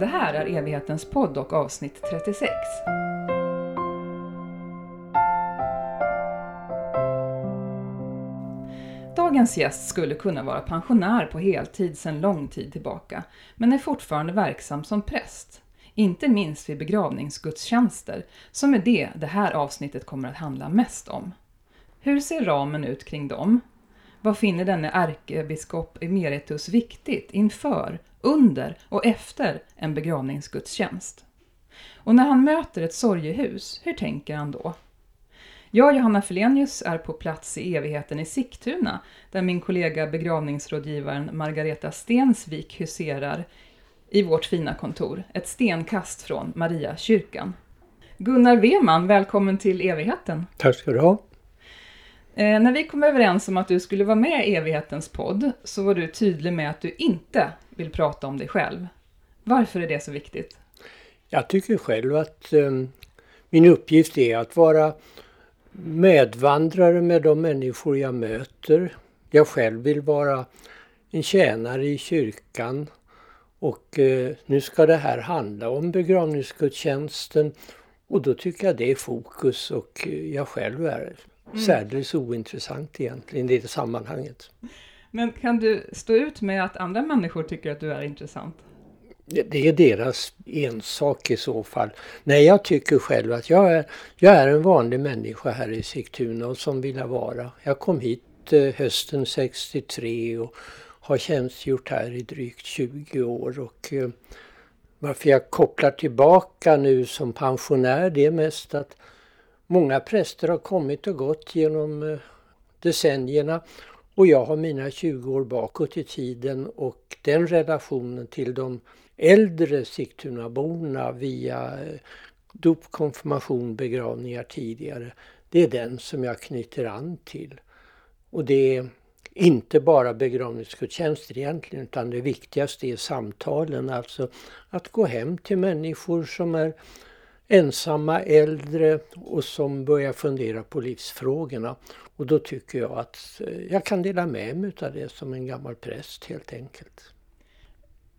Det här är evighetens podd och avsnitt 36. Dagens gäst skulle kunna vara pensionär på heltid sedan lång tid tillbaka, men är fortfarande verksam som präst. Inte minst vid begravningsgudstjänster, som är det det här avsnittet kommer att handla mest om. Hur ser ramen ut kring dem? Vad finner denne ärkebiskop emeritus viktigt inför, under och efter en begravningsgudstjänst? Och när han möter ett sorgehus, hur tänker han då? Jag, Johanna Felenius, är på plats i evigheten i Sigtuna, där min kollega begravningsrådgivaren Margareta Stensvik huserar i vårt fina kontor, ett stenkast från Maria kyrkan. Gunnar Weman, välkommen till evigheten. Tack ska du ha. Eh, när vi kom överens om att du skulle vara med i evighetens podd så var du tydlig med att du inte vill prata om dig själv. Varför är det så viktigt? Jag tycker själv att eh, min uppgift är att vara medvandrare med de människor jag möter. Jag själv vill vara en tjänare i kyrkan och eh, nu ska det här handla om begravningsgudstjänsten och då tycker jag det är fokus och eh, jag själv är mm. särdeles ointressant egentligen i det sammanhanget. Men kan du stå ut med att andra människor tycker att du är intressant? Det är deras ensak i så fall. Nej, jag tycker själv att jag är, jag är en vanlig människa här i Sigtuna och som vill jag vara. Jag kom hit eh, hösten 63 och har tjänstgjort här i drygt 20 år. Och, eh, varför jag kopplar tillbaka nu som pensionär det är mest att många präster har kommit och gått genom eh, decennierna och jag har mina 20 år bakåt i tiden och den relationen till de äldre Sigtunaborna via eh, dop, konfirmation, begravningar tidigare. Det är den som jag knyter an till. Och det är inte bara begravningsgudstjänster egentligen utan det viktigaste är samtalen. Alltså att gå hem till människor som är ensamma, äldre och som börjar fundera på livsfrågorna. Och då tycker jag att eh, jag kan dela med mig av det som en gammal präst helt enkelt.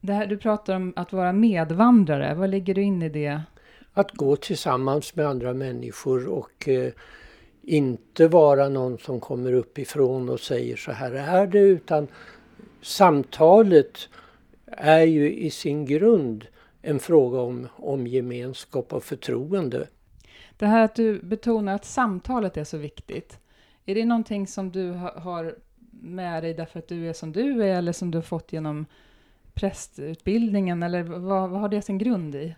Det här, du pratar om att vara medvandrare, vad ligger du in i det? Att gå tillsammans med andra människor och eh, inte vara någon som kommer uppifrån och säger så här är det utan samtalet är ju i sin grund en fråga om, om gemenskap och förtroende. Det här att du betonar att samtalet är så viktigt. Är det någonting som du har med dig därför att du är som du är eller som du har fått genom prästutbildningen eller vad, vad har det sin grund i?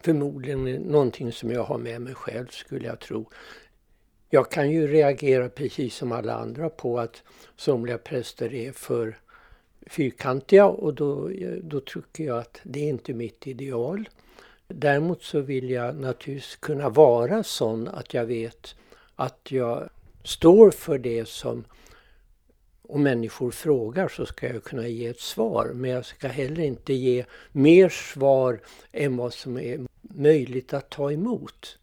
Förmodligen någonting som jag har med mig själv skulle jag tro. Jag kan ju reagera precis som alla andra på att somliga präster är för fyrkantiga och då, då tycker jag att det är inte mitt ideal. Däremot så vill jag naturligtvis kunna vara sån att jag vet att jag står för det som om människor frågar så ska jag kunna ge ett svar. Men jag ska heller inte ge mer svar än vad som är möjligt att ta emot.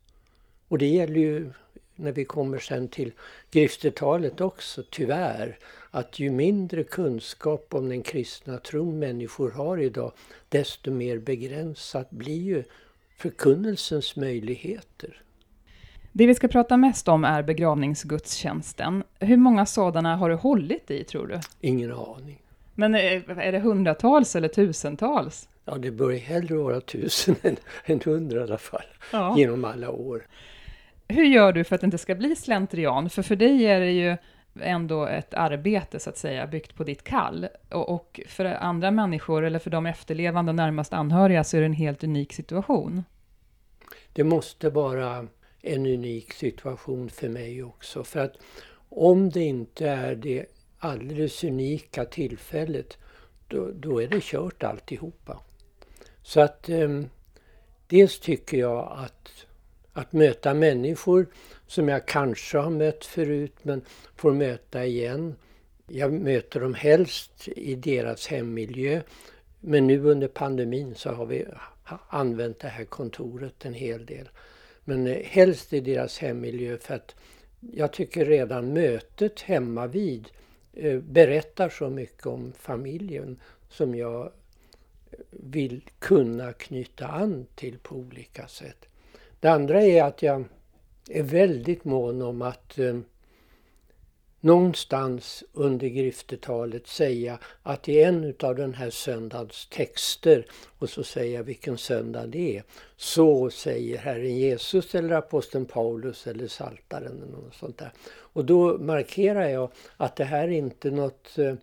Och det gäller ju när vi kommer sen till griftetalet också, tyvärr, att ju mindre kunskap om den kristna tron människor har idag, desto mer begränsat blir ju förkunnelsens möjligheter. Det vi ska prata mest om är begravningsgudstjänsten. Hur många sådana har du hållit i, tror du? Ingen aning. Men är det hundratals eller tusentals? Ja, det bör hellre vara tusen än, än hundra i alla fall, ja. genom alla år. Hur gör du för att det inte ska bli slentrian? För för dig är det ju ändå ett arbete så att säga, byggt på ditt kall. Och, och för andra människor, eller för de efterlevande och närmast anhöriga, så är det en helt unik situation. Det måste vara en unik situation för mig också. För att om det inte är det alldeles unika tillfället, då, då är det kört alltihopa. Så att eh, dels tycker jag att, att möta människor som jag kanske har mött förut men får möta igen. Jag möter dem helst i deras hemmiljö. Men nu under pandemin så har vi använt det här kontoret en hel del. Men eh, helst i deras hemmiljö för att jag tycker redan mötet hemma vid eh, berättar så mycket om familjen som jag eh, vill kunna knyta an till på olika sätt. Det andra är att jag är väldigt mån om att eh, någonstans under griftetalet säga att i en av den här söndagens texter och så säga vilken söndag det är. Så säger Herren Jesus eller aposteln Paulus eller Saltaren eller något sånt där. Och då markerar jag att det här är inte något eh,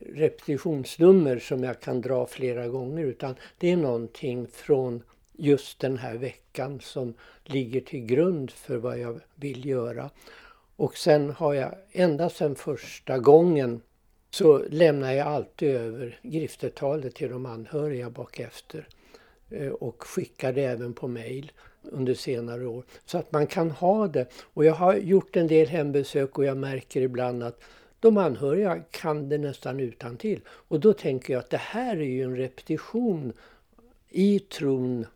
repetitionsnummer som jag kan dra flera gånger utan det är någonting från just den här veckan som ligger till grund för vad jag vill göra. Och sen har jag ända sedan första gången så lämnar jag alltid över griftetalet till de anhöriga bakefter eh, och skickar det även på mail under senare år. Så att man kan ha det. Och jag har gjort en del hembesök och jag märker ibland att de anhöriga kan det nästan utan till. Och då tänker jag att det här är ju en repetition i tron.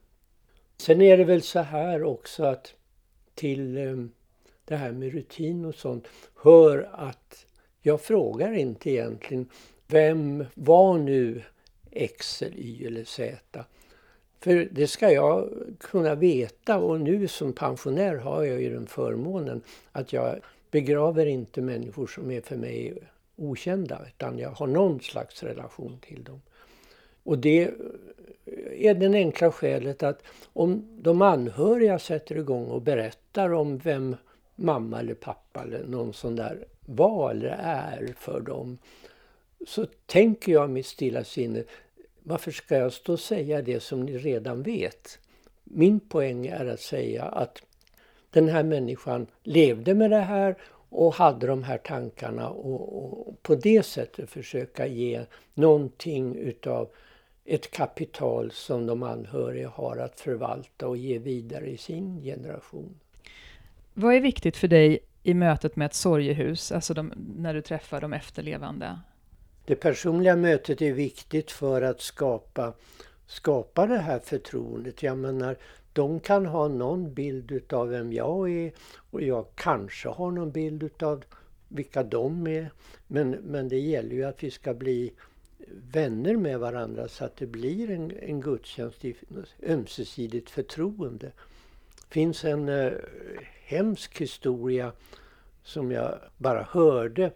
Sen är det väl så här också att till eh, det här med rutin och sånt hör att jag frågar inte egentligen vem var nu X eller Y eller Z. För det ska jag kunna veta och nu som pensionär har jag ju den förmånen att jag begraver inte människor som är för mig okända utan jag har någon slags relation till dem. Och det är det enkla skälet att om de anhöriga sätter igång och berättar om vem mamma eller pappa eller någon sån där var eller är för dem så tänker jag mitt stilla sinne varför ska jag stå och säga det som ni redan vet? Min poäng är att säga att den här människan levde med det här och hade de här tankarna och, och på det sättet försöka ge någonting utav ett kapital som de anhöriga har att förvalta och ge vidare i sin generation. Vad är viktigt för dig i mötet med ett sorgehus, alltså de, när du träffar de efterlevande? Det personliga mötet är viktigt för att skapa, skapa det här förtroendet. Jag menar, de kan ha någon bild utav vem jag är och jag kanske har någon bild utav vilka de är. Men, men det gäller ju att vi ska bli vänner med varandra så att det blir en, en gudstjänst i ömsesidigt förtroende. Det finns en eh, hemsk historia som jag bara hörde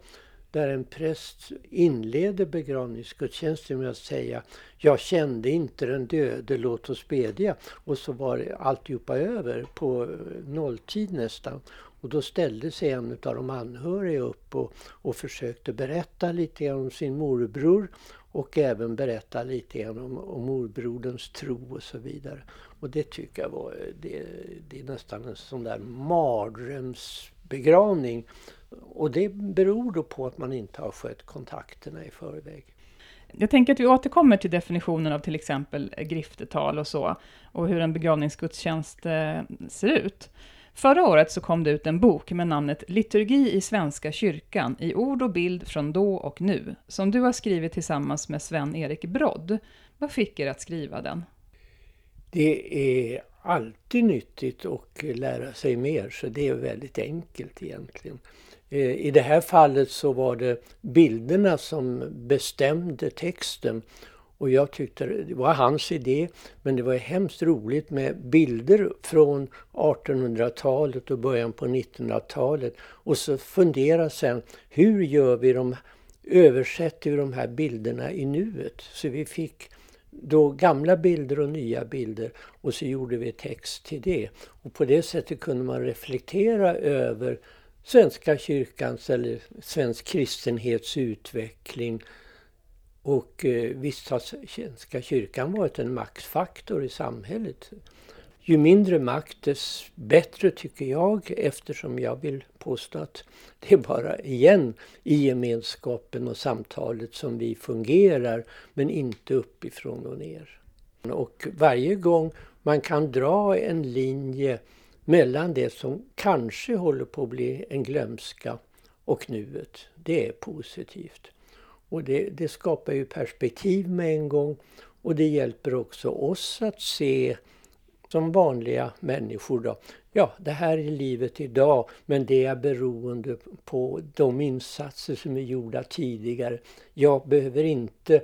där en präst inleder begravningsgudstjänsten med att säga Jag kände inte den döde, låt oss bedja. Och så var alltihopa över på eh, nolltid nästan. Och då ställde sig en av de anhöriga upp och, och försökte berätta lite om sin morbror och även berätta lite grann om, om morbroderns tro och så vidare. Och det tycker jag var, det, det är nästan en sån där mardrömsbegravning. Och det beror då på att man inte har skött kontakterna i förväg. Jag tänker att vi återkommer till definitionen av till exempel griftetal och så, och hur en begravningsgudstjänst eh, ser ut. Förra året så kom det ut en bok med namnet Liturgi i Svenska kyrkan i ord och bild från då och nu, som du har skrivit tillsammans med Sven-Erik Brodd. Vad fick er att skriva den? Det är alltid nyttigt att lära sig mer, så det är väldigt enkelt egentligen. Eh, I det här fallet så var det bilderna som bestämde texten och jag tyckte det var hans idé, men det var hemskt roligt med bilder från 1800-talet och början på 1900-talet. Och så fundera sen, hur gör vi de, översätter vi de här bilderna i nuet? Så vi fick då gamla bilder och nya bilder och så gjorde vi text till det. Och på det sättet kunde man reflektera över Svenska kyrkans eller svensk kristenhets utveckling och eh, visst har Svenska kyrkan varit en maktfaktor i samhället. Ju mindre makt dess bättre tycker jag eftersom jag vill påstå att det är bara igen i gemenskapen och samtalet som vi fungerar men inte uppifrån och ner. Och varje gång man kan dra en linje mellan det som kanske håller på att bli en glömska och nuet, det är positivt. Och det, det skapar ju perspektiv med en gång och det hjälper också oss att se som vanliga människor då. Ja, det här är livet idag men det är beroende på de insatser som är gjorda tidigare. Jag behöver inte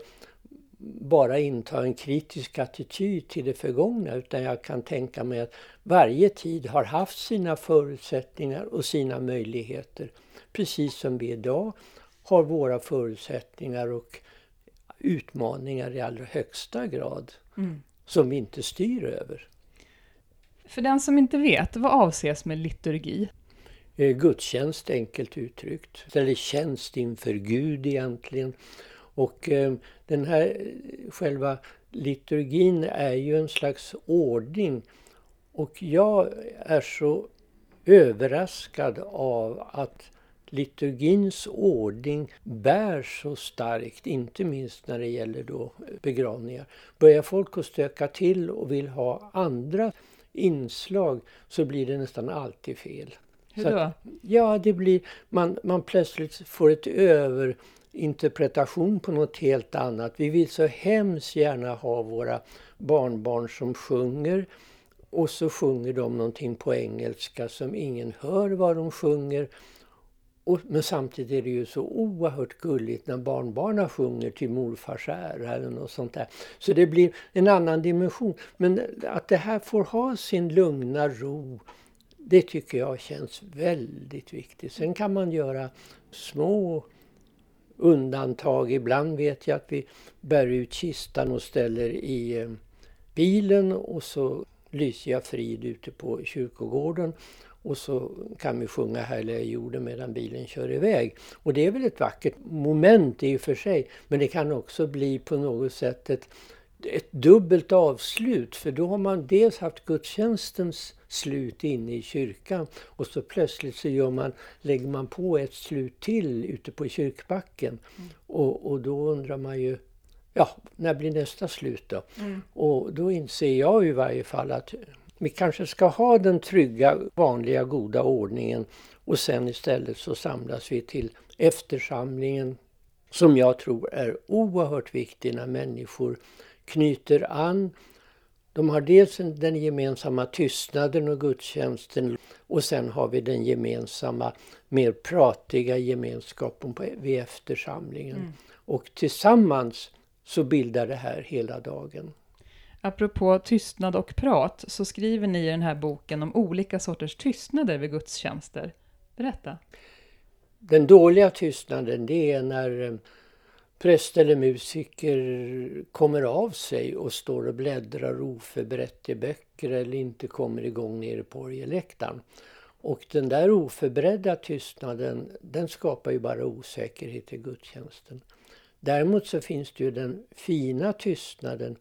bara inta en kritisk attityd till det förgångna utan jag kan tänka mig att varje tid har haft sina förutsättningar och sina möjligheter. Precis som vi idag har våra förutsättningar och utmaningar i allra högsta grad mm. som vi inte styr över. För den som inte vet, vad avses med liturgi? Eh, gudstjänst enkelt uttryckt, eller tjänst inför Gud egentligen. Och eh, den här eh, själva liturgin är ju en slags ordning. Och jag är så överraskad av att liturgins ordning bär så starkt, inte minst när det gäller då begravningar. Börjar folk att stöka till och vill ha andra inslag så blir det nästan alltid fel. Hur då? Att, ja, det blir, man, man plötsligt får ett överinterpretation på något helt annat. Vi vill så hemskt gärna ha våra barnbarn som sjunger och så sjunger de någonting på engelska som ingen hör vad de sjunger. Och, men samtidigt är det ju så oerhört gulligt när barnbarnen sjunger till morfars ära eller något sånt där. Så det blir en annan dimension. Men att det här får ha sin lugna ro, det tycker jag känns väldigt viktigt. Sen kan man göra små undantag. Ibland vet jag att vi bär ut kistan och ställer i eh, bilen och så lyser jag frid ute på kyrkogården och så kan vi sjunga Härliga jorden medan bilen kör iväg. Och det är väl ett vackert moment i och för sig. Men det kan också bli på något sätt ett, ett dubbelt avslut. För då har man dels haft gudstjänstens slut inne i kyrkan och så plötsligt så gör man, lägger man på ett slut till ute på kyrkbacken. Mm. Och, och då undrar man ju, ja, när blir nästa slut då? Mm. Och då inser jag i varje fall att vi kanske ska ha den trygga, vanliga, goda ordningen och sen istället så samlas vi till eftersamlingen som jag tror är oerhört viktig när människor knyter an. De har dels den gemensamma tystnaden och gudstjänsten och sen har vi den gemensamma, mer pratiga gemenskapen på, vid eftersamlingen. Mm. Och tillsammans så bildar det här hela dagen. Apropå tystnad och prat så skriver ni i den här boken om olika sorters tystnader vid gudstjänster. Berätta. Den dåliga tystnaden det är när eh, präst eller musiker kommer av sig och står och bläddrar oförberett i böcker eller inte kommer igång nere på orgeläktaren. Och den där oförberedda tystnaden den skapar ju bara osäkerhet i gudstjänsten. Däremot så finns det ju den fina tystnaden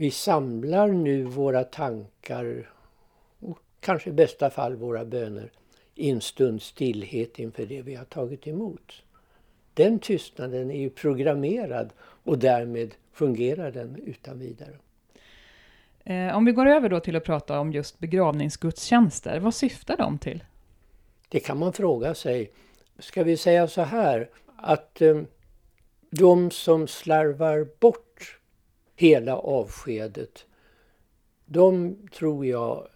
vi samlar nu våra tankar och kanske i bästa fall våra böner i en stund stillhet inför det vi har tagit emot. Den tystnaden är ju programmerad och därmed fungerar den utan vidare. Eh, om vi går över då till att prata om just begravningsgudstjänster, vad syftar de till? Det kan man fråga sig. Ska vi säga så här att eh, de som slarvar bort hela avskedet. De tror jag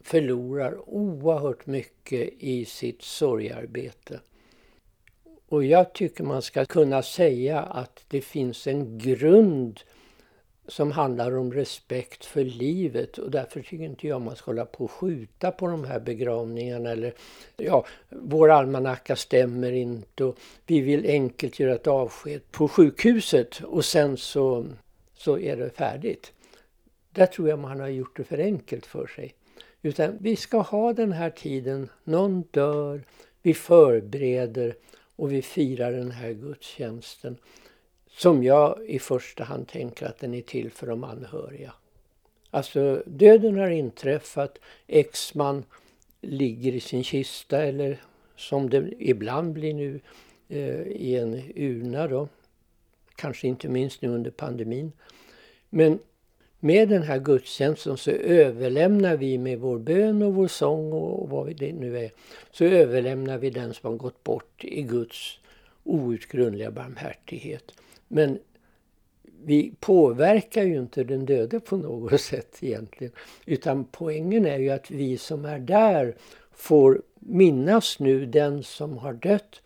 förlorar oerhört mycket i sitt sorgarbete. Och jag tycker man ska kunna säga att det finns en grund som handlar om respekt för livet och därför tycker inte jag man ska hålla på och skjuta på de här begravningarna eller ja, vår almanacka stämmer inte och vi vill enkelt göra ett avsked på sjukhuset och sen så så är det färdigt. Där tror jag man har gjort det för enkelt för sig. Utan vi ska ha den här tiden, någon dör, vi förbereder och vi firar den här gudstjänsten. Som jag i första hand tänker att den är till för de anhöriga. Alltså döden har inträffat, exman ligger i sin kista eller som det ibland blir nu eh, i en urna då kanske inte minst nu under pandemin. Men med den här gudstjänsten så överlämnar vi med vår bön och vår sång och vad det nu är, så överlämnar vi den som har gått bort i Guds outgrundliga barmhärtighet. Men vi påverkar ju inte den döde på något sätt egentligen. Utan poängen är ju att vi som är där får minnas nu den som har dött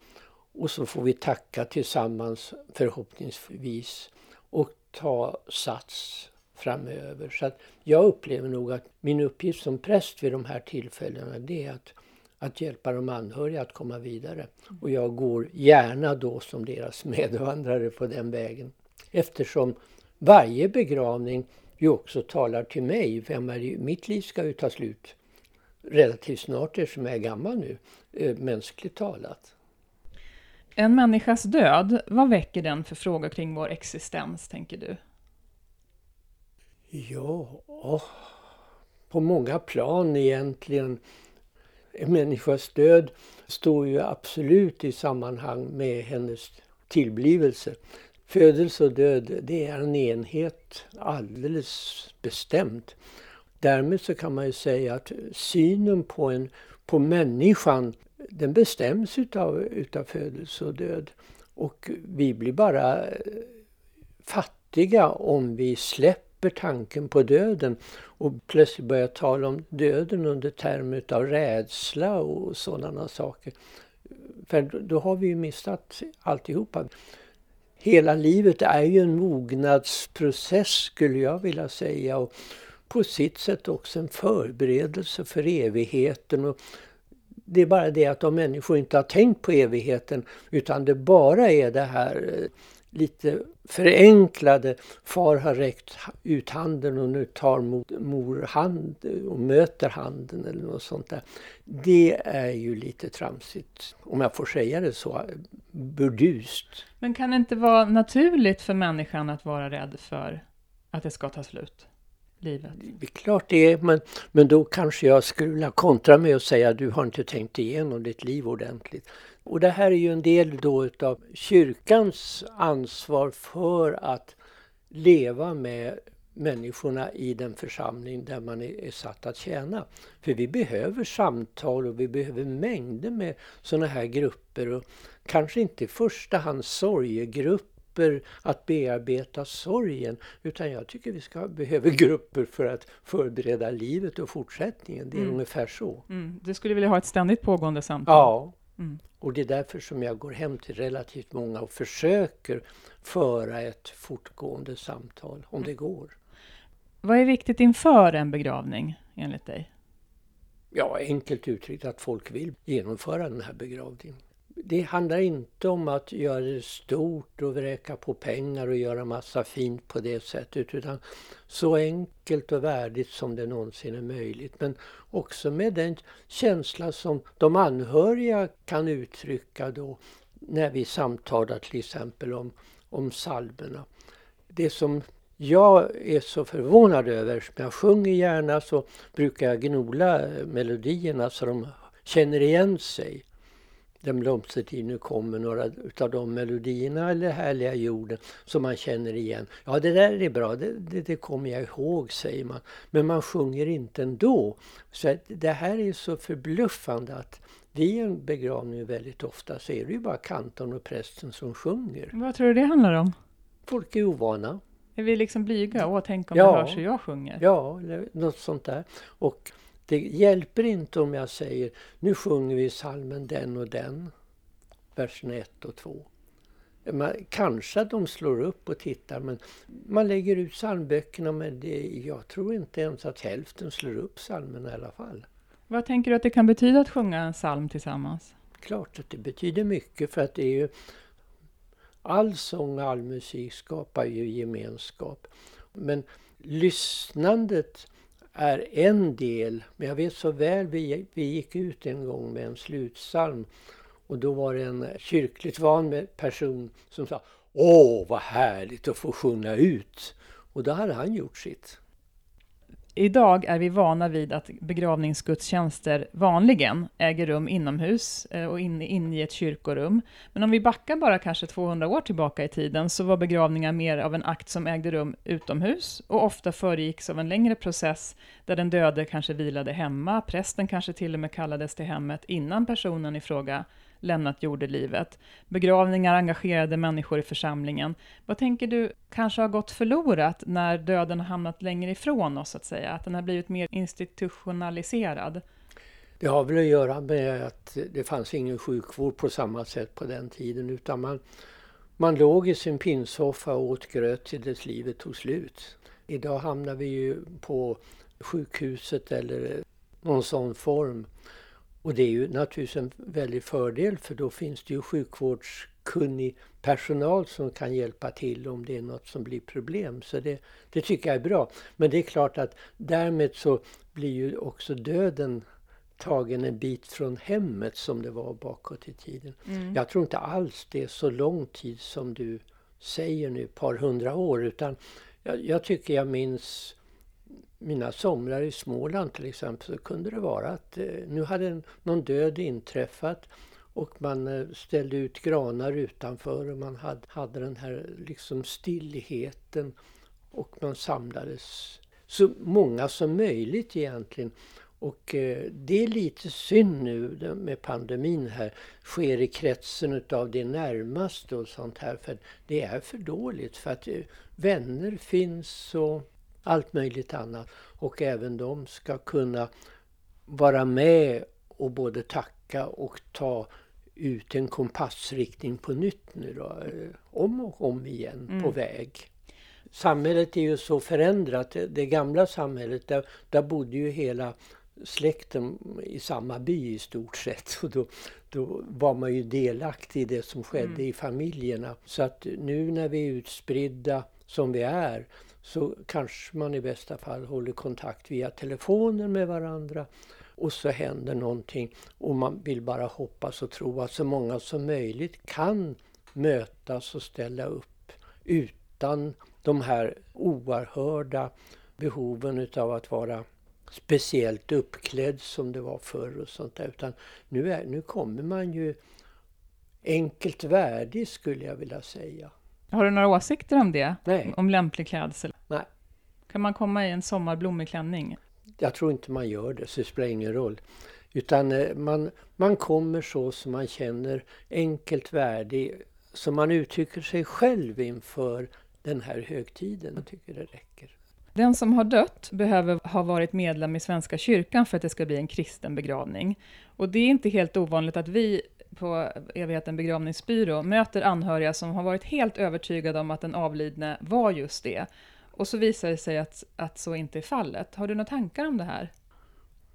och så får vi tacka tillsammans förhoppningsvis. och ta sats framöver. Så att jag upplever nog att min uppgift som präst vid de här tillfällena det är att, att hjälpa de anhöriga att komma vidare. Och jag går gärna då som deras medvandrare på den vägen. Eftersom varje begravning ju också talar till mig. Vem är det? Mitt liv ska ju ta slut relativt snart eftersom jag är gammal nu, eh, mänskligt talat. En människas död, vad väcker den för frågor kring vår existens, tänker du? Ja, på många plan egentligen. En människas död står ju absolut i sammanhang med hennes tillblivelse. Födelse och död, det är en enhet alldeles bestämt. Därmed så kan man ju säga att synen på, en, på människan den bestäms utav, utav födelse och död. Och vi blir bara eh, fattiga om vi släpper tanken på döden och plötsligt börjar tala om döden under termer av rädsla och sådana saker. För då har vi ju missat alltihopa. Hela livet är ju en mognadsprocess skulle jag vilja säga. Och på sitt sätt också en förberedelse för evigheten. Och det är bara det att om människor inte har tänkt på evigheten utan det bara är det här eh, lite förenklade far har räckt ut handen och nu tar mor hand eh, och möter handen eller något sånt där. Det är ju lite tramsigt, om jag får säga det så, burdust. Men kan det inte vara naturligt för människan att vara rädd för att det ska ta slut? Livet? Det är klart det är, men, men då kanske jag skulle vilja kontra med att säga att du har inte tänkt igenom ditt liv ordentligt. Och det här är ju en del då utav kyrkans ansvar för att leva med människorna i den församling där man är, är satt att tjäna. För vi behöver samtal och vi behöver mängder med sådana här grupper och kanske inte i första hand sorgegrupper grupper att bearbeta sorgen. Utan jag tycker vi ska behöver grupper för att förbereda livet och fortsättningen. Det är mm. ungefär så. Mm. Du skulle vilja ha ett ständigt pågående samtal? Ja. Mm. Och det är därför som jag går hem till relativt många och försöker föra ett fortgående samtal, om det går. Vad är viktigt inför en begravning, enligt dig? Ja, enkelt uttryckt att folk vill genomföra den här begravningen det handlar inte om att göra det stort och vräka på pengar och göra massa fint på det sättet utan så enkelt och värdigt som det någonsin är möjligt. Men också med den känsla som de anhöriga kan uttrycka då när vi samtalar till exempel om, om salberna. Det som jag är så förvånad över, som jag sjunger gärna så brukar jag gnola melodierna så de känner igen sig. Den blomstertid nu kommer, några utav de melodierna eller härliga jorden som man känner igen. Ja, det där är bra, det, det, det kommer jag ihåg, säger man. Men man sjunger inte ändå. Så det här är så förbluffande att vid en begravning väldigt ofta så är det ju bara kantorn och prästen som sjunger. Vad tror du det handlar om? Folk är ovana. Är vi liksom blyga? Åh, tänk om ja, det hörs hur jag sjunger. Ja, något sånt där. Och det hjälper inte om jag säger nu sjunger vi salmen den och den, verserna 1 och 2. Man, kanske de slår upp och tittar men man lägger ut psalmböckerna men det, jag tror inte ens att hälften slår upp psalmen i alla fall. Vad tänker du att det kan betyda att sjunga en psalm tillsammans? Klart att det betyder mycket för att det är ju all sång och all musik skapar ju gemenskap. Men lyssnandet är en del. Men jag vet så väl, vi, vi gick ut en gång med en slutsalm och då var det en kyrkligt van person som sa Åh, vad härligt att få sjunga ut! Och då hade han gjort sitt. Idag är vi vana vid att begravningsgudstjänster vanligen äger rum inomhus eh, och inne in i ett kyrkorum. Men om vi backar bara kanske 200 år tillbaka i tiden så var begravningar mer av en akt som ägde rum utomhus och ofta föregicks av en längre process där den döde kanske vilade hemma, prästen kanske till och med kallades till hemmet innan personen i fråga lämnat jordelivet. Begravningar engagerade människor i församlingen. Vad tänker du kanske har gått förlorat när döden har hamnat längre ifrån oss, så att säga? Att den har blivit mer institutionaliserad? Det har väl att göra med att det fanns ingen sjukvård på samma sätt på den tiden utan man, Man låg i sin pinsoffa och åt gröt till dess livet tog slut. Idag hamnar vi ju på sjukhuset eller någon sån form. Och det är ju naturligtvis en väldig fördel för då finns det ju sjukvårdskunnig personal som kan hjälpa till om det är något som blir problem. Så det, det tycker jag är bra. Men det är klart att därmed så blir ju också döden tagen en bit från hemmet som det var bakåt i tiden. Mm. Jag tror inte alls det är så lång tid som du säger nu, ett par hundra år. Utan jag, jag tycker jag minns mina somrar i Småland till exempel så kunde det vara att eh, nu hade någon död inträffat och man eh, ställde ut granar utanför och man hade, hade den här liksom stillheten och man samlades så många som möjligt egentligen. Och eh, det är lite synd nu med pandemin här, sker i kretsen utav det närmaste och sånt här. För det är för dåligt för att vänner finns och allt möjligt annat. Och även de ska kunna vara med och både tacka och ta ut en kompassriktning på nytt nu då, eh, om och om igen mm. på väg. Samhället är ju så förändrat. Det gamla samhället, där, där bodde ju hela släkten i samma by i stort sett. Och då, då var man ju delaktig i det som skedde mm. i familjerna. Så att nu när vi är utspridda som vi är så kanske man i bästa fall håller kontakt via telefonen med varandra. Och så händer någonting och man vill bara hoppas och tro att så många som möjligt kan mötas och ställa upp utan de här oerhörda behoven utav att vara speciellt uppklädd som det var förr och sånt där. Utan nu, är, nu kommer man ju enkelt värdig skulle jag vilja säga. Har du några åsikter om det? Nej. Om lämplig klädsel? Kan man komma i en sommarblommig klänning? Jag tror inte man gör det, så det spelar ingen roll. Utan eh, man, man kommer så som man känner enkelt värdig, som man uttrycker sig själv inför den här högtiden. Jag tycker det räcker. Den som har dött behöver ha varit medlem i Svenska kyrkan för att det ska bli en kristen begravning. Och det är inte helt ovanligt att vi på Evigheten begravningsbyrå möter anhöriga som har varit helt övertygade om att den avlidne var just det. Och så visar det sig att, att så inte är fallet. Har du några tankar om det här?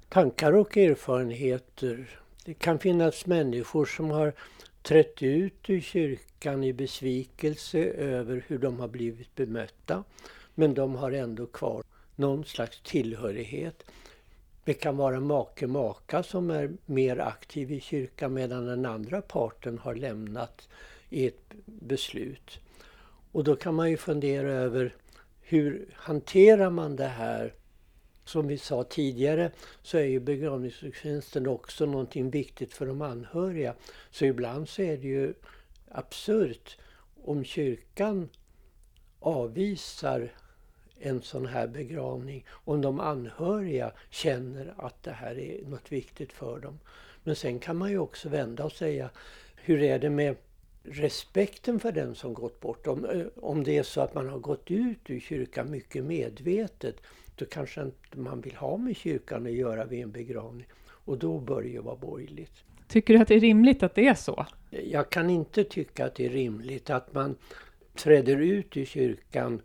Tankar och erfarenheter. Det kan finnas människor som har trätt ut ur kyrkan i besvikelse över hur de har blivit bemötta. Men de har ändå kvar någon slags tillhörighet. Det kan vara make-maka som är mer aktiv i kyrkan medan den andra parten har lämnat i ett beslut. Och då kan man ju fundera över hur hanterar man det här? Som vi sa tidigare så är ju begravningstjänsten också någonting viktigt för de anhöriga. Så ibland så är det ju absurt om kyrkan avvisar en sån här begravning om de anhöriga känner att det här är något viktigt för dem. Men sen kan man ju också vända och säga, hur är det med respekten för den som gått bort? Om, eh, om det är så att man har gått ut ur kyrkan mycket medvetet, då kanske inte man vill ha med kyrkan att göra vid en begravning. Och då bör det ju vara borgerligt. Tycker du att det är rimligt att det är så? Jag kan inte tycka att det är rimligt att man träder ut ur kyrkan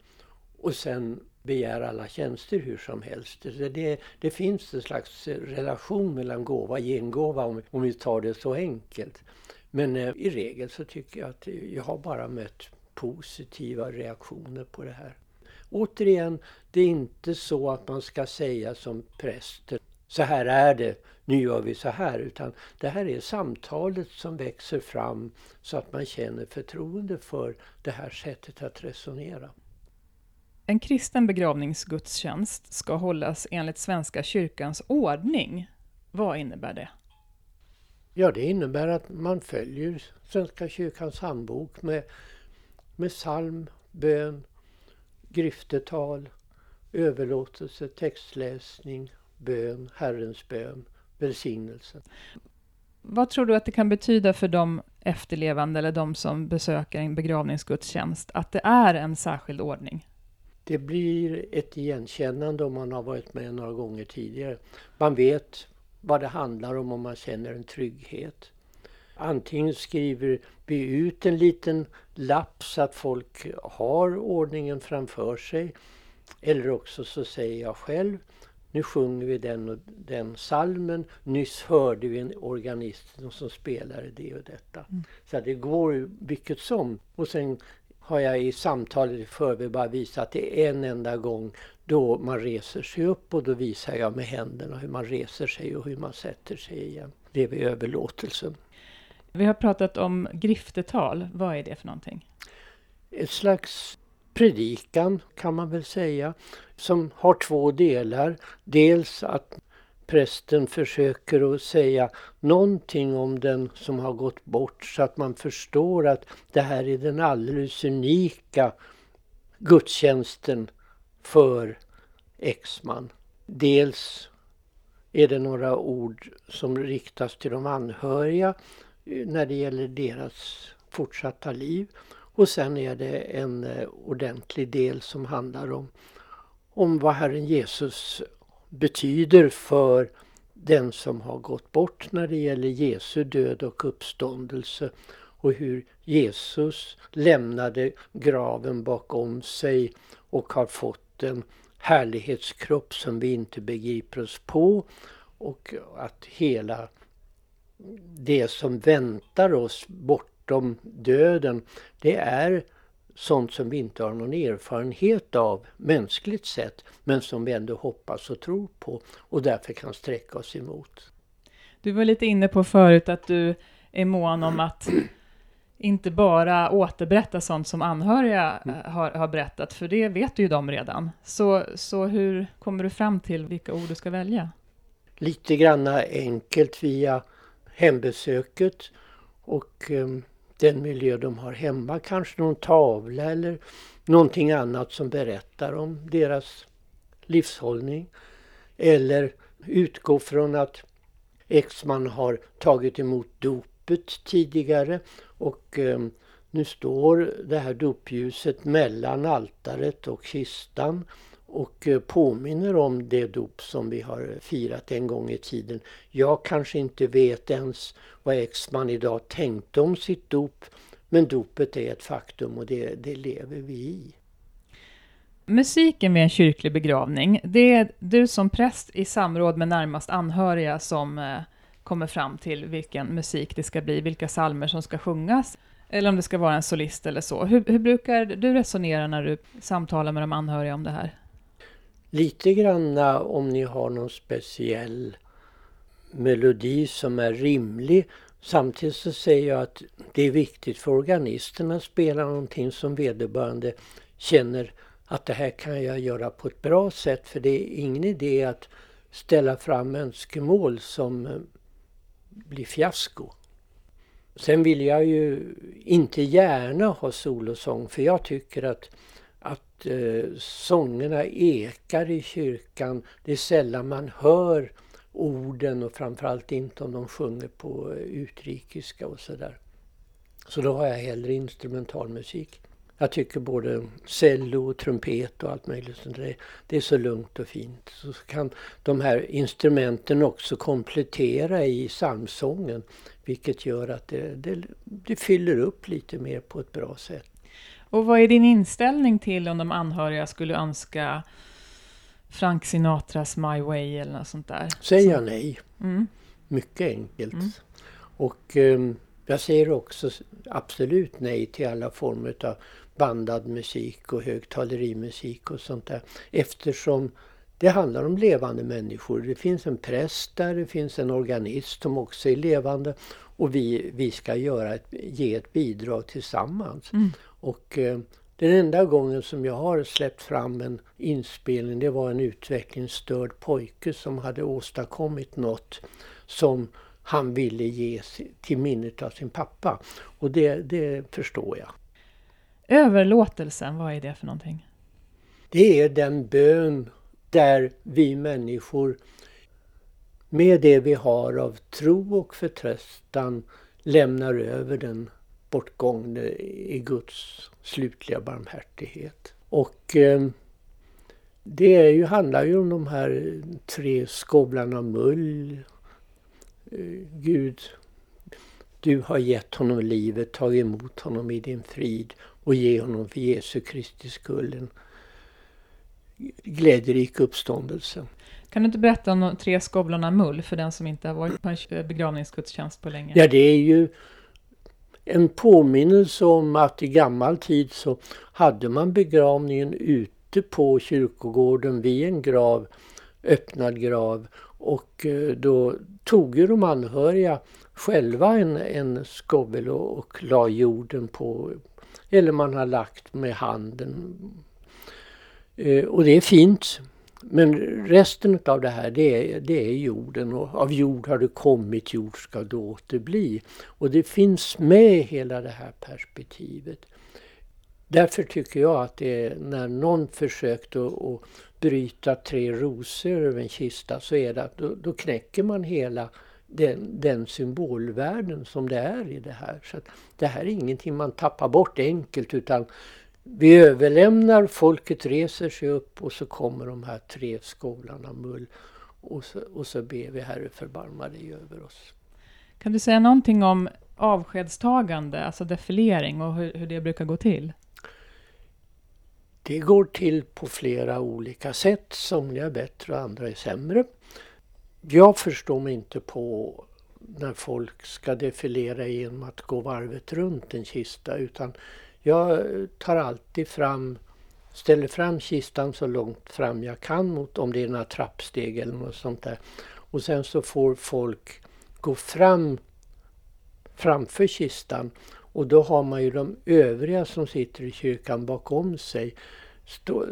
och sen begär alla tjänster hur som helst. Det, det, det finns en slags relation mellan gåva och gengåva om, om vi tar det så enkelt. Men eh, i regel så tycker jag att jag har bara mött positiva reaktioner på det här. Återigen, det är inte så att man ska säga som präster, så här är det, nu gör vi så här. Utan det här är samtalet som växer fram så att man känner förtroende för det här sättet att resonera. En kristen begravningsgudstjänst ska hållas enligt Svenska kyrkans ordning. Vad innebär det? Ja, det innebär att man följer Svenska kyrkans handbok med, med psalm, bön, griftetal, överlåtelse, textläsning, bön, Herrens bön, välsignelse. Vad tror du att det kan betyda för de efterlevande eller de som besöker en begravningsgudstjänst att det är en särskild ordning? Det blir ett igenkännande om man har varit med några gånger tidigare. Man vet vad det handlar om och man känner en trygghet. Antingen skriver vi ut en liten lapp så att folk har ordningen framför sig. Eller också så säger jag själv nu sjunger vi den och den salmen. Nyss hörde vi en organist som spelade det och detta. Mm. Så det går vilket som. Och sen har jag i samtalet i förväg bara visat det en enda gång då man reser sig upp och då visar jag med händerna hur man reser sig och hur man sätter sig igen. Det är vid överlåtelsen. Vi har pratat om griftetal. Vad är det för någonting? Ett slags predikan kan man väl säga som har två delar. Dels att prästen försöker att säga någonting om den som har gått bort så att man förstår att det här är den alldeles unika gudstjänsten för Exman. Dels är det några ord som riktas till de anhöriga eh, när det gäller deras fortsatta liv. Och sen är det en eh, ordentlig del som handlar om, om vad Herren Jesus betyder för den som har gått bort när det gäller Jesu död och uppståndelse och hur Jesus lämnade graven bakom sig och har fått en härlighetskropp som vi inte begriper oss på och att hela det som väntar oss bortom döden det är sånt som vi inte har någon erfarenhet av mänskligt sett men som vi ändå hoppas och tror på och därför kan sträcka oss emot. Du var lite inne på förut att du är mån om att inte bara återberätta sånt som anhöriga mm. Eh, har, har, berättat, för det vet ju de redan. Så, så hur kommer du fram till vilka ord du ska välja? Lite granna enkelt via hembesöket och um, den miljö de har hemma. Kanske någon tavla eller någonting annat som berättar om deras livshållning. Eller utgå från att exman har tagit emot dopet tidigare och eh, nu står det här dopljuset mellan altaret och kistan och eh, påminner om det dop som vi har firat en gång i tiden. Jag kanske inte vet ens vad Exman idag tänkte om sitt dop men dopet är ett faktum och det, det lever vi i. Musiken vid en kyrklig begravning, det är du som präst i samråd med närmast anhöriga som eh, kommer fram till vilken musik det ska bli, vilka salmer som ska sjungas, eller om det ska vara en solist eller så. Hur, hur brukar du resonera när du samtalar med de anhöriga om det här? Lite granna eh, om ni har någon speciell melodi som är rimlig. Samtidigt så säger jag att det är viktigt för organisten att spela någonting som vederbörande känner att det här kan jag göra på ett bra sätt. För det är ingen idé att ställa fram önskemål som eh, blir fiasko. Sen vill jag ju inte gärna ha solosång för jag tycker att att eh, sångerna ekar i kyrkan. Det är sällan man hör orden och framförallt inte om de sjunger på eh, utrikiska och sådär. Så då har jag hellre instrumentalmusik. Jag tycker både cello och trumpet och allt möjligt sånt där, det är så lugnt och fint. Så kan de här instrumenten också komplettera i psalmsången vilket gör att det, det, det fyller upp lite mer på ett bra sätt. Och vad är din inställning till om de anhöriga skulle önska Frank Sinatras My Way eller något sånt där? Säger jag nej. Mm. Mycket enkelt. Mm. Och eh, jag säger också absolut nej till alla former av bandad musik och högtalerimusik och sånt där. Eftersom det handlar om levande människor. Det finns en präst där, det finns en organist som också är levande och vi, vi ska göra ett, ge ett bidrag tillsammans. Mm. Och eh, den enda gången som jag har släppt fram en inspelning det var en utvecklingsstörd pojke som hade åstadkommit något som han ville ge till minnet av sin pappa. Och det, det förstår jag. Överlåtelsen, vad är det för någonting? Det är den bön där vi människor med det vi har av tro och förtröstan lämnar över den bortgångne i Guds slutliga barmhärtighet. Och eh, det är ju, handlar ju om de här tre skovlarna mull. Eh, Gud du har gett honom livet, tagit emot honom i din frid och ge honom för Jesu Kristi skull en glädjerik uppståndelse. Kan du inte berätta om de tre skovlarna mull för den som inte har varit på en begravningsgudstjänst på länge? Ja, det är ju en påminnelse om att i gammal tid så hade man begravningen ute på kyrkogården vid en grav, öppnad grav. Och eh, då tog ju de anhöriga själva en, en skovel och, och la jorden på, eller man har lagt med handen. Eh, och det är fint. Men resten av det här det är, det är jorden och av jord har det kommit, jord ska det återbli. Och det finns med hela det här perspektivet. Därför tycker jag att det är, när någon försökte att bryta tre rosor över en kista så är det att då, då knäcker man hela den, den symbolvärlden som det är i det här. Så Det här är ingenting man tappar bort enkelt utan vi överlämnar, folket reser sig upp och så kommer de här tre skålarna mull. Och så, och så ber vi Herre förbarma dig över oss. Kan du säga någonting om avskedstagande, alltså defilering och hur, hur det brukar gå till? Det går till på flera olika sätt. Somliga är bättre och andra är sämre. Jag förstår mig inte på när folk ska defilera genom att gå varvet runt en kista utan jag tar alltid fram, ställer fram kistan så långt fram jag kan mot om det är några trappsteg eller något sånt där. Och sen så får folk gå fram framför kistan och då har man ju de övriga som sitter i kyrkan bakom sig. Stå,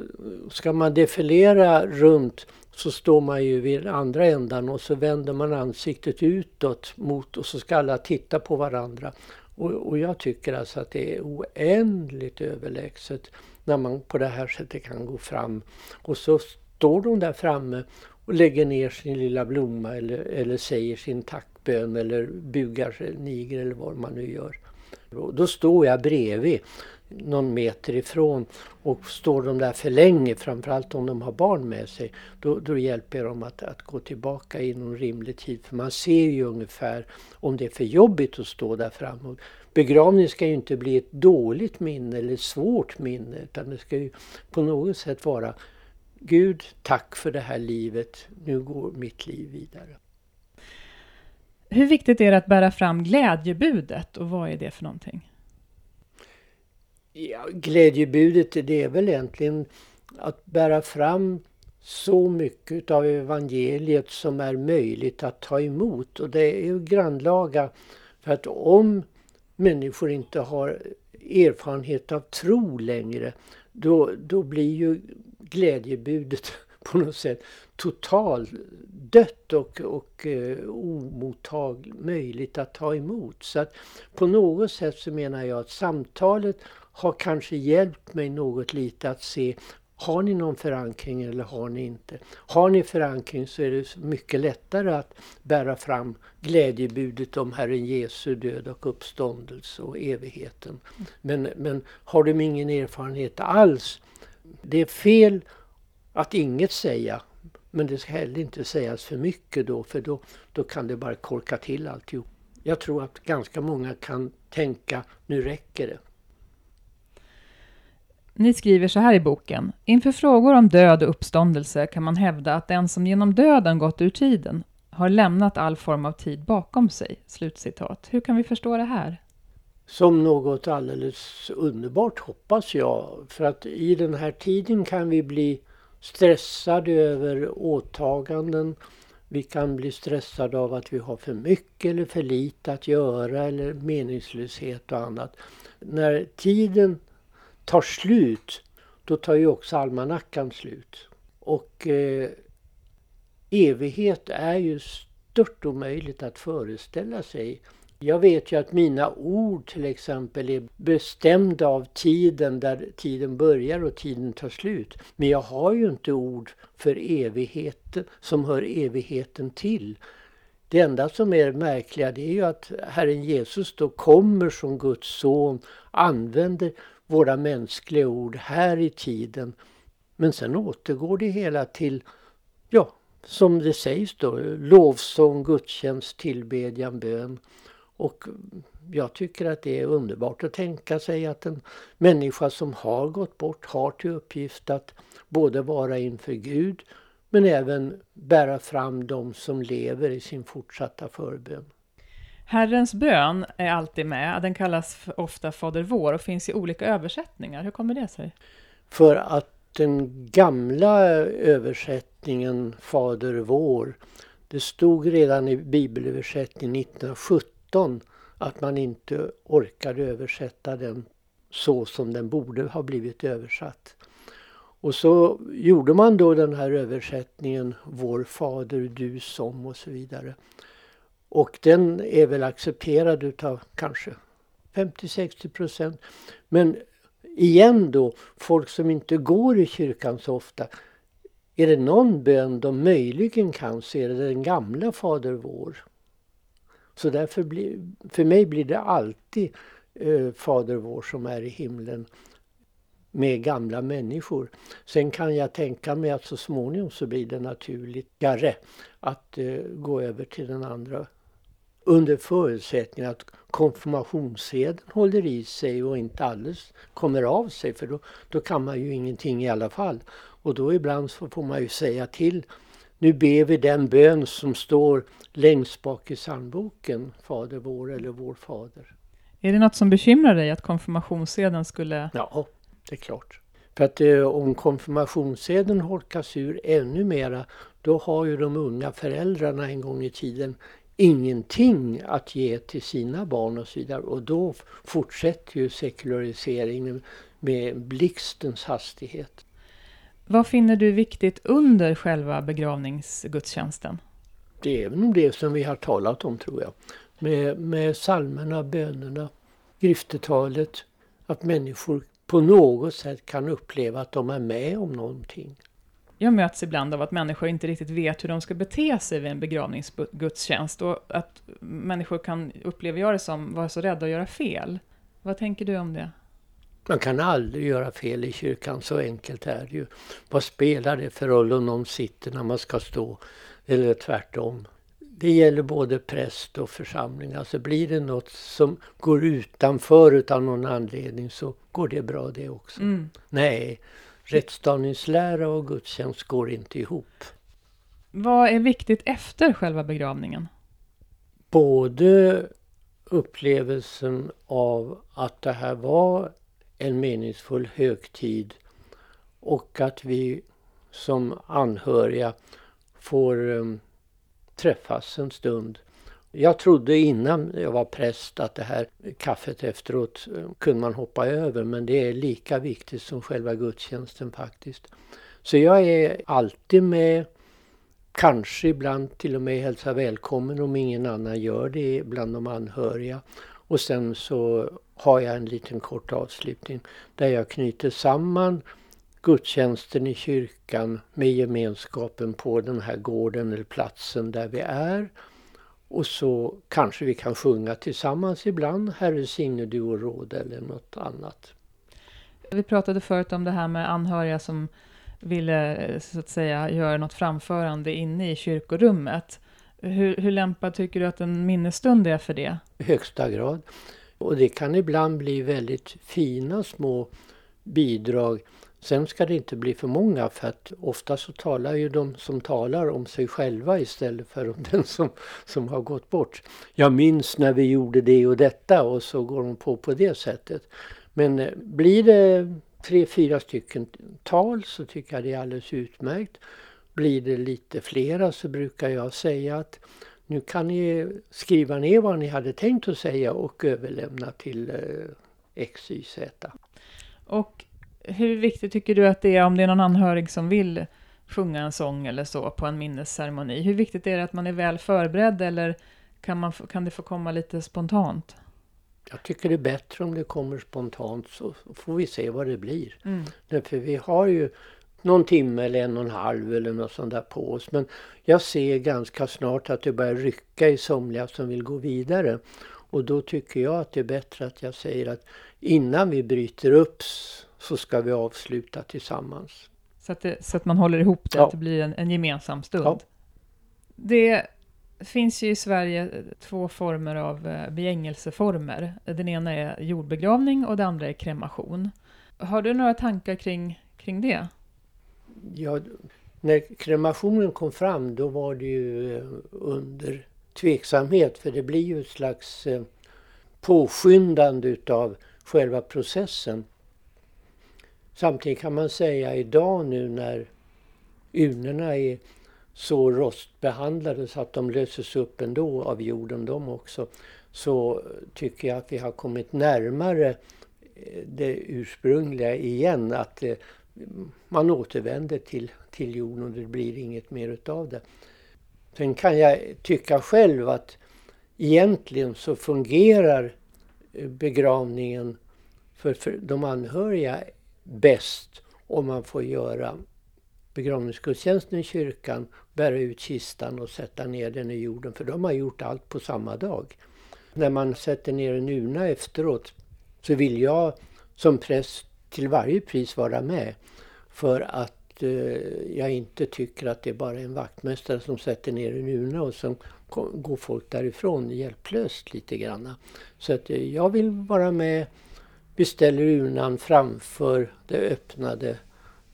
ska man defilera runt så står man ju vid andra ändan och så vänder man ansiktet utåt mot och så ska alla titta på varandra. Och, och jag tycker alltså att det är oändligt överlägset när man på det här sättet kan gå fram. Och så står de där framme och lägger ner sin lilla blomma eller, eller säger sin tackbön eller bugar sig, niger eller vad man nu gör. Och då står jag bredvid någon meter ifrån och står de där för länge, framförallt om de har barn med sig, då, då hjälper jag dem att, att gå tillbaka inom rimlig tid. För man ser ju ungefär om det är för jobbigt att stå där framme. Begravning ska ju inte bli ett dåligt minne eller ett svårt minne utan det ska ju på något sätt vara Gud, tack för det här livet, nu går mitt liv vidare. Hur viktigt är det att bära fram glädjebudet och vad är det för någonting? Ja, glädjebudet det är väl egentligen att bära fram så mycket av evangeliet som är möjligt att ta emot. Och det är ju grannlaga. För att om människor inte har erfarenhet av tro längre, då, då blir ju glädjebudet på något sätt totalt dött och, och uh, möjligt att ta emot. Så att på något sätt så menar jag att samtalet har kanske hjälpt mig något lite att se har ni någon förankring eller har ni inte? Har ni förankring så är det mycket lättare att bära fram glädjebudet om Herren Jesu död och uppståndelse och evigheten. Men, men har de ingen erfarenhet alls, det är fel att inget säga. Men det ska heller inte sägas för mycket då, för då, då kan det bara korka till alltihop. Jag tror att ganska många kan tänka, nu räcker det. Ni skriver så här i boken. Inför frågor om död och uppståndelse kan man hävda att den som genom döden gått ur tiden har lämnat all form av tid bakom sig. Slutcitat. Hur kan vi förstå det här? Som något alldeles underbart hoppas jag. För att i den här tiden kan vi bli stressade över åtaganden. Vi kan bli stressade av att vi har för mycket eller för lite att göra eller meningslöshet och annat. När tiden tar slut, då tar ju också almanackan slut. Och eh, evighet är ju stört omöjligt att föreställa sig. Jag vet ju att mina ord till exempel är bestämda av tiden där tiden börjar och tiden tar slut. Men jag har ju inte ord för evigheten som hör evigheten till. Det enda som är märkliga det är ju att Herren Jesus då kommer som Guds son, använder våra mänskliga ord här i tiden. Men sen återgår det hela till, ja, som det sägs då, lovsång, gudstjänst, tillbedjan, bön. Och jag tycker att det är underbart att tänka sig att en människa som har gått bort har till uppgift att både vara inför Gud men även bära fram de som lever i sin fortsatta förbön. Herrens bön är alltid med. Den kallas ofta Fader vår och finns i olika översättningar. Hur kommer det sig? För att den gamla översättningen Fader vår, det stod redan i bibelöversättningen 1917 att man inte orkade översätta den så som den borde ha blivit översatt. Och så gjorde man då den här översättningen Vår Fader, du som och så vidare. Och den är väl accepterad utav kanske 50-60 procent. Men igen då, folk som inte går i kyrkan så ofta. Är det någon bön de möjligen kan så är det den gamla Fader vår. Så därför blir, för mig blir det alltid eh, Fader vår som är i himlen med gamla människor. Sen kan jag tänka mig att så småningom så blir det naturligare att eh, gå över till den andra under förutsättning att konfirmationssedeln håller i sig och inte alldeles kommer av sig för då, då kan man ju ingenting i alla fall. Och då ibland så får man ju säga till nu ber vi den bön som står längst bak i psalmboken, Fader vår eller Vår Fader. Är det något som bekymrar dig att konfirmationssedeln skulle... Ja, det är klart. För att eh, om konfirmationssedeln holkas ur ännu mera, då har ju de unga föräldrarna en gång i tiden ingenting att ge till sina barn och så vidare. Och då fortsätter ju sekulariseringen med blixtens hastighet. Vad finner du viktigt under själva begravningsgudstjänsten? Det är nog det som vi har talat om tror jag. Med, med salmerna, bönerna, griftetalet. Att människor på något sätt kan uppleva att de är med om någonting. Jag möts ibland av att människor inte riktigt vet hur de ska bete sig vid en begravningsgudstjänst och att människor kan, upplever jag det som, vara så rädda att göra fel. Vad tänker du om det? Man kan aldrig göra fel i kyrkan, så enkelt är det ju. Vad spelar det för roll om någon sitter när man ska stå? Eller tvärtom. Det gäller både präst och församling. Alltså blir det något som går utanför utan någon anledning så går det bra det också. Mm. Nej, rättsstavningslära och gudstjänst går inte ihop. Vad är viktigt efter själva begravningen? Både upplevelsen av att det här var en meningsfull högtid och att vi som anhöriga får um, träffas en stund. Jag trodde innan jag var präst att det här kaffet efteråt eh, kunde man hoppa över men det är lika viktigt som själva gudstjänsten faktiskt. Så jag är alltid med, kanske ibland till och med hälsa välkommen om ingen annan gör det bland de anhöriga. Och sen så har jag en liten kort avslutning där jag knyter samman gudstjänsten i kyrkan med gemenskapen på den här gården eller platsen där vi är. Och så kanske vi kan sjunga tillsammans ibland, Herre signe du och råd eller något annat. Vi pratade förut om det här med anhöriga som ville så att säga göra något framförande inne i kyrkorummet. Hur, hur lämpad tycker du att en minnesstund är för det? I högsta grad. Och det kan ibland bli väldigt fina små bidrag. Sen ska det inte bli för många för att ofta så talar ju de som talar om sig själva istället för om den som, som har gått bort. Jag minns när vi gjorde det och detta och så går de på på det sättet. Men eh, blir det tre, fyra stycken tal så tycker jag det är alldeles utmärkt. Blir det lite flera så brukar jag säga att nu kan ni skriva ner vad ni hade tänkt att säga och överlämna till eh, XYZ. Och hur viktigt tycker du att det är om det är någon anhörig som vill sjunga en sång eller så på en minnesceremoni? Hur viktigt är det att man är väl förberedd eller kan, man, kan det få komma lite spontant? Jag tycker det är bättre om det kommer spontant så får vi se vad det blir. Mm. Därför vi har ju någon timme eller en och en halv eller något sånt där på oss. Men jag ser ganska snart att det börjar rycka i somliga som vill gå vidare. Och då tycker jag att det är bättre att jag säger att innan vi bryter upp så ska vi avsluta tillsammans. Så att, det, så att man håller ihop det, ja. att det blir en, en gemensam stund. Ja. Det finns ju i Sverige två former av eh, begängelseformer. Den ena är jordbegravning och det andra är kremation. Har du några tankar kring, kring det? Ja, när kremationen kom fram då var det ju eh, under tveksamhet för det blir ju ett slags eh, påskyndande utav själva processen. Samtidigt kan man säga idag nu när urnorna är så rostbehandlade så att de löses upp ändå av jorden de också. Så tycker jag att vi har kommit närmare eh, det ursprungliga igen. Att eh, man återvänder till, till jorden och det blir inget mer utav det. Sen kan jag tycka själv att egentligen så fungerar eh, begravningen för, för de anhöriga bäst om man får göra begravningsgudstjänsten i kyrkan, bära ut kistan och sätta ner den i jorden. För de har gjort allt på samma dag. När man sätter ner en urna efteråt så vill jag som präst till varje pris vara med. För att eh, jag inte tycker att det är bara en vaktmästare som sätter ner en urna och sen går folk därifrån hjälplöst lite grann. Så att eh, jag vill vara med, vi ställer urnan framför det öppnade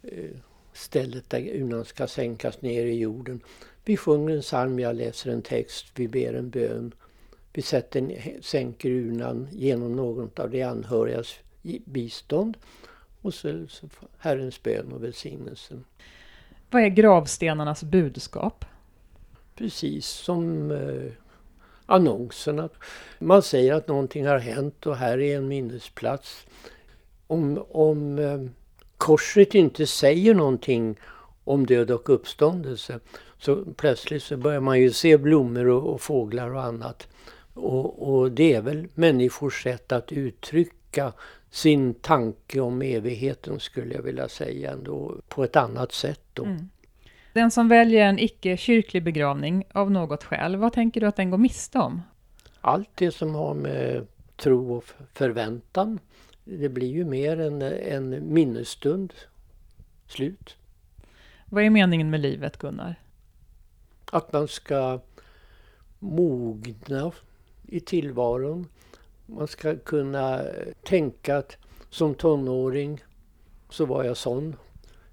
eh, stället där urnan ska sänkas ner i jorden. Vi sjunger en psalm, jag läser en text, vi ber en bön. Vi sätter, sänker urnan genom någon av de anhörigas bistånd. Och så, så Herrens bön och välsignelsen. Vad är gravstenarnas budskap? Precis som eh, annonserna. Man säger att någonting har hänt och här är en minnesplats. Om, om eh, korset inte säger någonting om död och uppståndelse så plötsligt så börjar man ju se blommor och, och fåglar och annat. Och, och, det är väl människors sätt att uttrycka sin tanke om evigheten skulle jag vilja säga ändå på ett annat sätt då. Mm. Den som väljer en icke-kyrklig begravning av något skäl, vad tänker du att den går miste om? Allt det som har med tro och förväntan det blir ju mer en, en minnesstund. Slut. Vad är meningen med livet, Gunnar? Att man ska mogna i tillvaron. Man ska kunna tänka att som tonåring så var jag sån.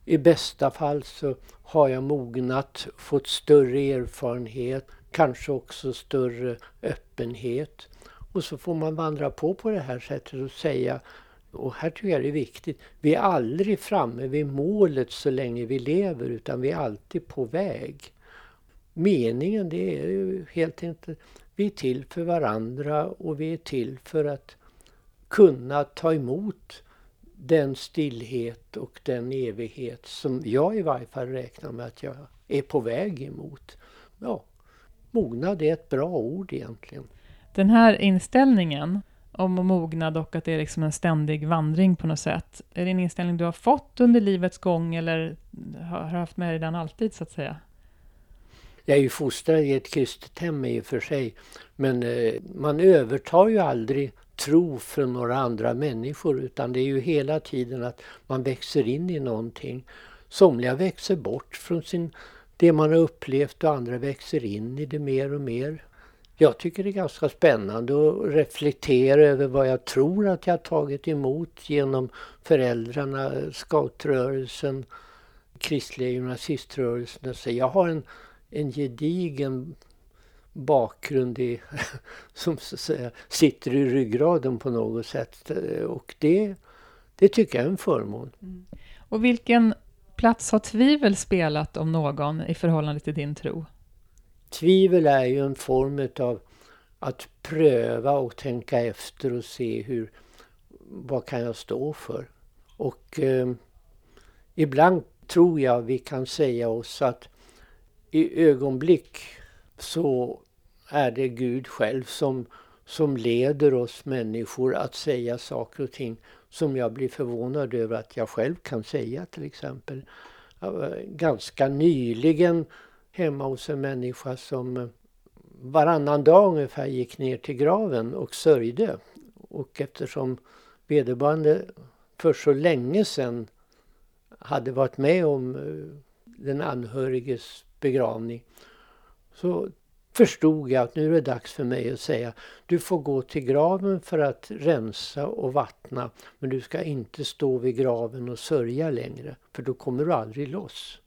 I bästa fall så har jag mognat, fått större erfarenhet, kanske också större öppenhet. Och så får man vandra på på det här sättet och säga och här tycker jag det är viktigt. Vi är aldrig framme vid målet så länge vi lever utan vi är alltid på väg. Meningen det är ju helt enkelt, vi är till för varandra och vi är till för att kunna ta emot den stillhet och den evighet som jag i varje fall räknar med att jag är på väg emot. Ja, mognad är ett bra ord egentligen. Den här inställningen om mognad och att det är liksom en ständig vandring på något sätt. Är det en inställning du har fått under livets gång eller har haft med dig den alltid så att säga? Jag är ju fostrad i ett kristet hem i och för sig. Men eh, man övertar ju aldrig tro från några andra människor utan det är ju hela tiden att man växer in i någonting. Somliga växer bort från sin, det man har upplevt och andra växer in i det mer och mer. Jag tycker det är ganska spännande att reflektera över vad jag tror att jag tagit emot genom föräldrarna, scoutrörelsen, kristliga gymnasiströrelsen. Så jag har en, en gedigen bakgrund i, som så säga, sitter i ryggraden på något sätt. Och det, det tycker jag är en förmån. Mm. Och vilken plats har tvivel spelat om någon i förhållande till din tro? Tvivel är ju en form av att pröva och tänka efter och se hur, vad kan jag stå för? Och eh, ibland tror jag vi kan säga oss att i ögonblick så är det Gud själv som, som leder oss människor att säga saker och ting som jag blir förvånad över att jag själv kan säga till exempel. Ganska nyligen hemma hos en människa som eh, varannan dag ungefär gick ner till graven och sörjde. Och eftersom vederbörande för så länge sedan hade varit med om eh, den anhöriges begravning så förstod jag att nu är det dags för mig att säga du får gå till graven för att rensa och vattna men du ska inte stå vid graven och sörja längre för då kommer du aldrig loss.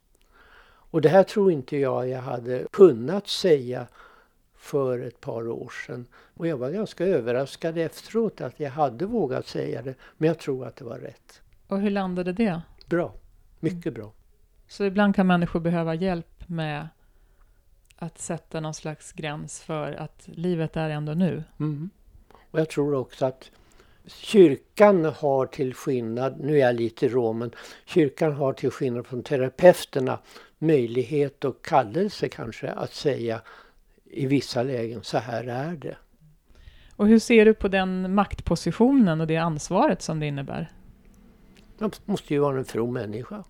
Och det här tror inte jag jag hade kunnat säga för ett par år sedan. Och jag var ganska överraskad efteråt att jag hade vågat säga det. Men jag tror att det var rätt. Och hur landade det? Bra. Mycket bra. Så ibland kan människor behöva hjälp med att sätta någon slags gräns för att livet är ändå nu. Mm. Och jag tror också att kyrkan har till skillnad, nu är jag lite rå, men kyrkan har till skillnad från terapeuterna möjlighet och kallelse kanske att säga i vissa lägen, så här är det. Och hur ser du på den maktpositionen och det ansvaret som det innebär? Man måste ju vara en from människa.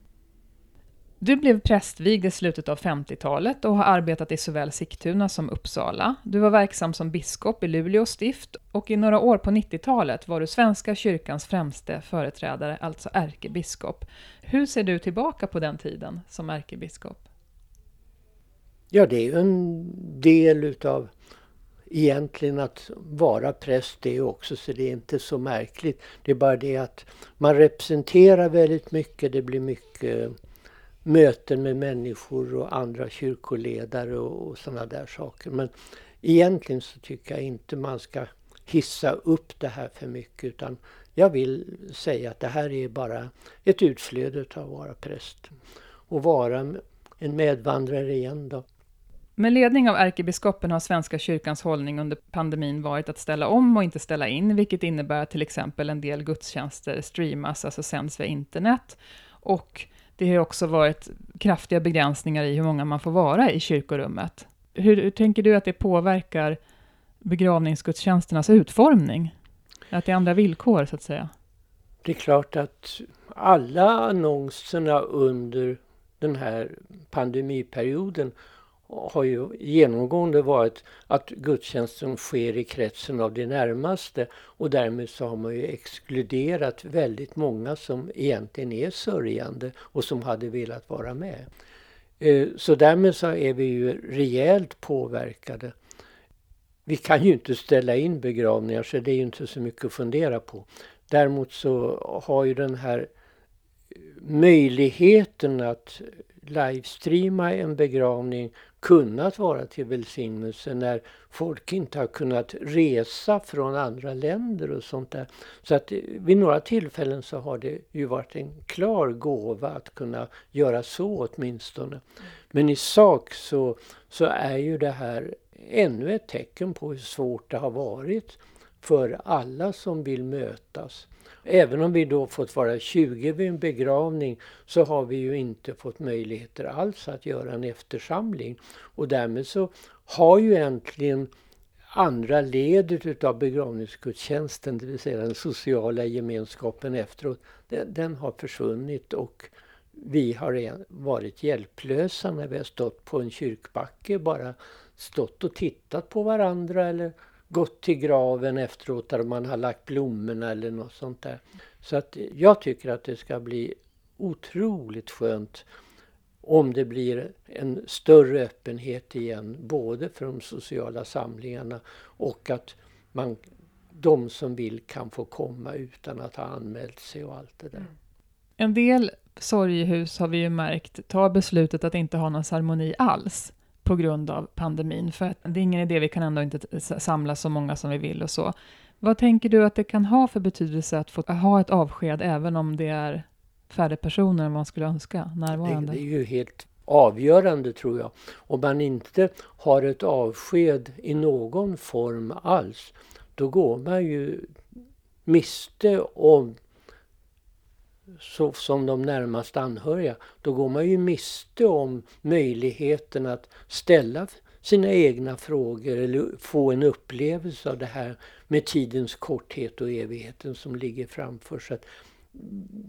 Du blev prästvigd i slutet av 50-talet och har arbetat i såväl Sigtuna som Uppsala. Du var verksam som biskop i Luleå stift och i några år på 90-talet var du Svenska kyrkans främste företrädare, alltså ärkebiskop. Hur ser du tillbaka på den tiden som ärkebiskop? Ja, det är ju en del utav egentligen att vara präst det också, så det är inte så märkligt. Det är bara det att man representerar väldigt mycket, det blir mycket möten med människor och andra kyrkoledare och, och sådana där saker. Men egentligen så tycker jag inte man ska hissa upp det här för mycket utan jag vill säga att det här är bara ett utflöde av att vara präst. Och vara en medvandrare igen då. Med ledning av ärkebiskopen har Svenska kyrkans hållning under pandemin varit att ställa om och inte ställa in, vilket innebär att till exempel en del gudstjänster streamas, alltså sänds via internet. Och det har också varit kraftiga begränsningar i hur många man får vara i kyrkorummet. Hur, hur tänker du att det påverkar begravningsgudstjänsternas utformning? Att det är andra villkor, så att säga? Det är klart att alla annonserna under den här pandemiperioden har ju genomgående varit att gudstjänsten sker i kretsen av de närmaste och därmed så har man ju exkluderat väldigt många som egentligen är sörjande och som hade velat vara med. Eh, så därmed så är vi ju rejält påverkade. Vi kan ju inte ställa in begravningar så det är ju inte så mycket att fundera på. Däremot så har ju den här möjligheten att livestreama en begravning kunnat vara till välsignelse när folk inte har kunnat resa från andra länder och sånt där. Så att eh, vid några tillfällen så har det ju varit en klar gåva att kunna göra så åtminstone. Men i sak så, så är ju det här ännu ett tecken på hur svårt det har varit för alla som vill mötas. Även om vi då fått vara 20 vid en begravning så har vi ju inte fått möjligheter alls att göra en eftersamling. Och därmed så har ju äntligen andra ledet utav begravningsgudstjänsten, det vill säga den sociala gemenskapen efteråt, den, den har försvunnit och vi har varit hjälplösa när vi har stått på en kyrkbacke, bara stått och tittat på varandra eller gått till graven efteråt där man har lagt blommorna eller något sånt där. Så att jag tycker att det ska bli otroligt skönt om det blir en större öppenhet igen, både för de sociala samlingarna och att man, de som vill kan få komma utan att ha anmält sig och allt det där. Mm. En del sorgehus har vi ju märkt tar beslutet att inte ha någon ceremoni alls på grund av pandemin, för att det är ingen idé, vi kan ändå inte samla så många som vi vill och så. Vad tänker du att det kan ha för betydelse att få ha ett avsked, även om det är färre personer än man skulle önska närvarande? Det, det är ju helt avgörande tror jag. Om man inte har ett avsked i någon form alls, då går man ju miste om så, som de närmast anhöriga, då går man ju miste om möjligheten att ställa sina egna frågor eller få en upplevelse av det här med tidens korthet och evigheten som ligger framför. Så att,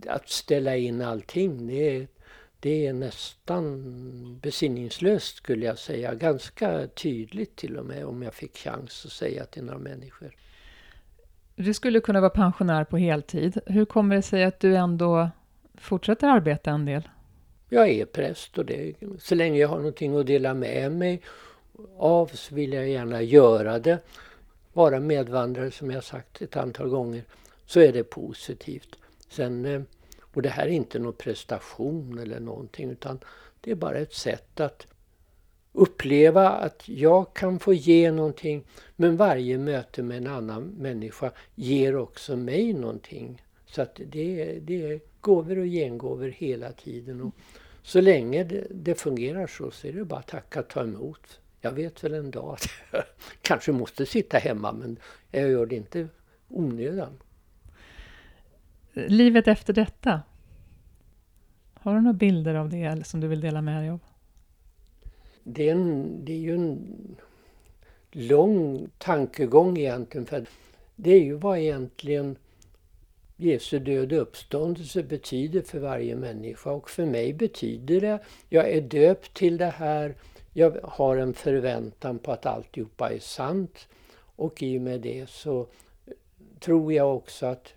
att ställa in allting, det är, det är nästan besinningslöst skulle jag säga. Ganska tydligt till och med om jag fick chans att säga till några människor. Du skulle kunna vara pensionär på heltid. Hur kommer det sig att du ändå fortsätter arbeta en del? Jag är präst och det, så länge jag har någonting att dela med mig av så vill jag gärna göra det. Vara medvandrare som jag sagt ett antal gånger. Så är det positivt. Sen, eh, och det här är inte någon prestation eller någonting utan det är bara ett sätt att uppleva att jag kan få ge någonting men varje möte med en annan människa ger också mig någonting. Så att det, det är gåvor och gengåvor hela tiden. Och så länge det, det, fungerar så, så är det bara att tacka och ta emot. Jag vet väl en dag att jag kanske måste sitta hemma men jag gör det inte onödan. Livet efter detta? Har du några bilder av det som du vill dela med dig av? Det är, en, det är ju en lång tankegång egentligen. För det är ju vad egentligen Jesu död och uppståndelse betyder för varje människa. Och för mig betyder det, jag är döpt till det här, jag har en förväntan på att alltihopa är sant. Och i och med det så tror jag också att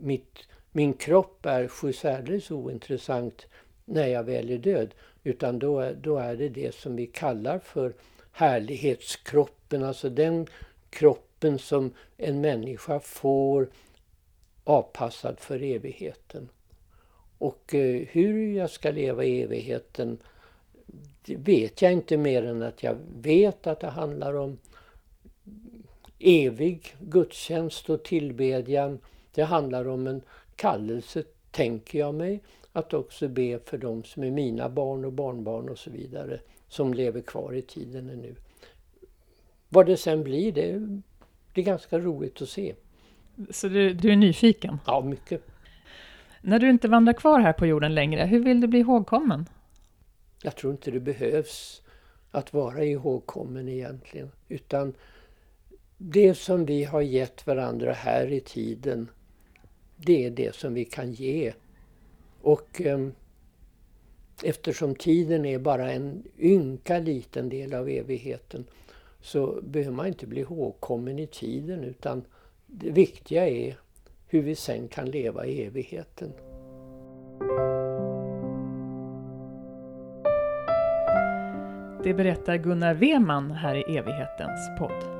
mitt, min kropp är sjusärdeles ointressant när jag väl är död. Utan då, då är det det som vi kallar för härlighetskroppen, alltså den kroppen som en människa får avpassad för evigheten. Och eh, hur jag ska leva i evigheten vet jag inte mer än att jag vet att det handlar om evig gudstjänst och tillbedjan. Det handlar om en kallelse, tänker jag mig, att också be för de som är mina barn och barnbarn och så vidare, som lever kvar i tiden nu. Vad det sen blir, det blir ganska roligt att se. Så du, du är nyfiken? Ja, mycket. När du inte vandrar kvar här på jorden längre, hur vill du bli ihågkommen? Jag tror inte det behövs att vara ihågkommen egentligen. Utan det som vi har gett varandra här i tiden, det är det som vi kan ge. Och eh, eftersom tiden är bara en ynka liten del av evigheten så behöver man inte bli ihågkommen i tiden utan det viktiga är hur vi sen kan leva i evigheten. Det berättar Gunnar Weman här i evighetens podd.